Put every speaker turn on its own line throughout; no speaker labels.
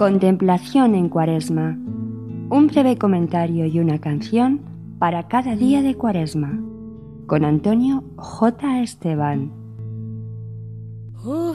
Contemplación en Cuaresma. Un breve comentario y una canción para cada día de Cuaresma. Con Antonio J. Esteban.
Oh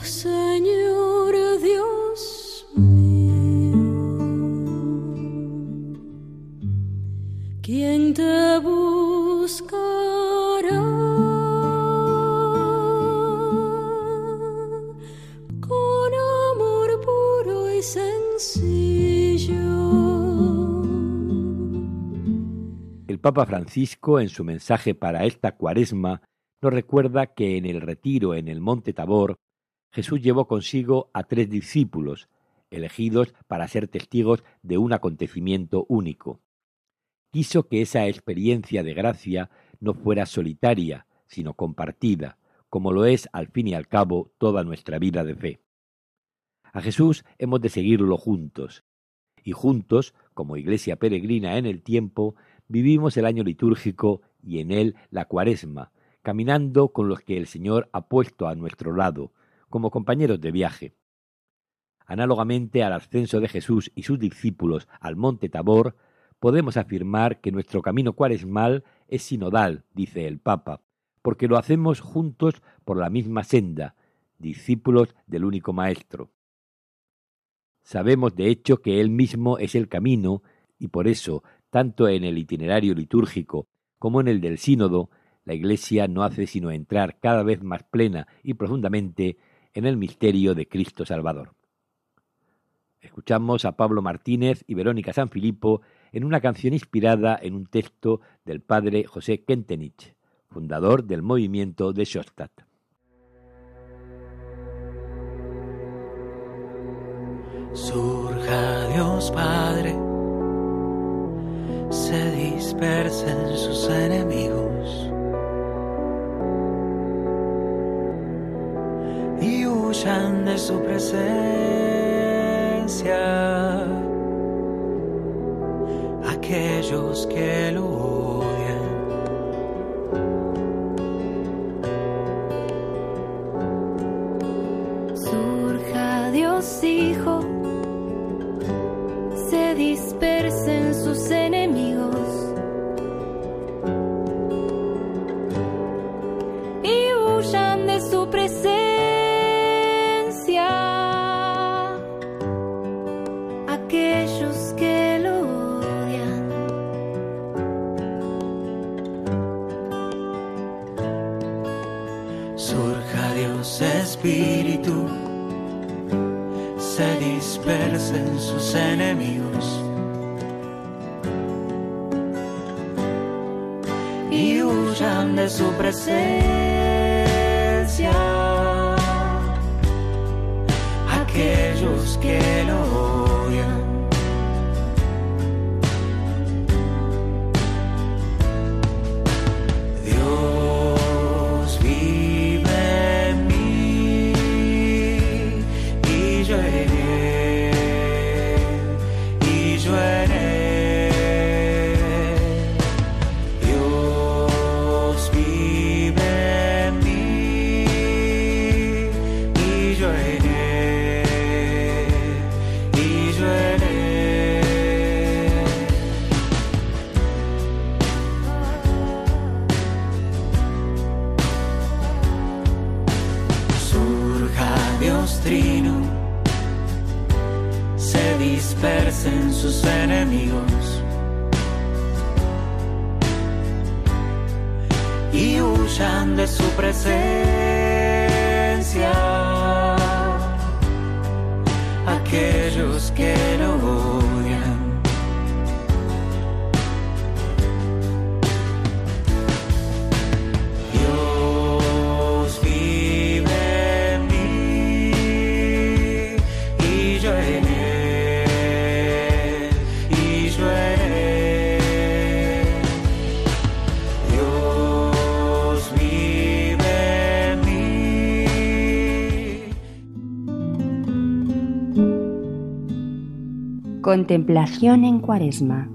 El Papa Francisco, en su mensaje para esta cuaresma, nos recuerda que en el retiro en el monte Tabor, Jesús llevó consigo a tres discípulos, elegidos para ser testigos de un acontecimiento único. Quiso que esa experiencia de gracia no fuera solitaria, sino compartida, como lo es al fin y al cabo toda nuestra vida de fe. A Jesús hemos de seguirlo juntos, y juntos, como iglesia peregrina en el tiempo, vivimos el año litúrgico y en él la cuaresma, caminando con los que el Señor ha puesto a nuestro lado, como compañeros de viaje. Análogamente al ascenso de Jesús y sus discípulos al monte Tabor, podemos afirmar que nuestro camino cuaresmal es sinodal, dice el Papa, porque lo hacemos juntos por la misma senda, discípulos del único Maestro. Sabemos de hecho que Él mismo es el camino y por eso tanto en el itinerario litúrgico como en el del sínodo, la Iglesia no hace sino entrar cada vez más plena y profundamente en el misterio de Cristo Salvador. Escuchamos a Pablo Martínez y Verónica Sanfilippo en una canción inspirada en un texto del padre José Kentenich, fundador del movimiento de Schostatt.
Surja Dios Padre se dispersen sus enemigos y huyan de su presencia aquellos que lo odian.
Surja Dios Hijo,
Dios Espíritu, se dispersen sus enemigos. Y huyan de su presencia aquellos que dispersen sus enemigos. Y huyan de su presencia. Aquellos que lo
Contemplación en Cuaresma.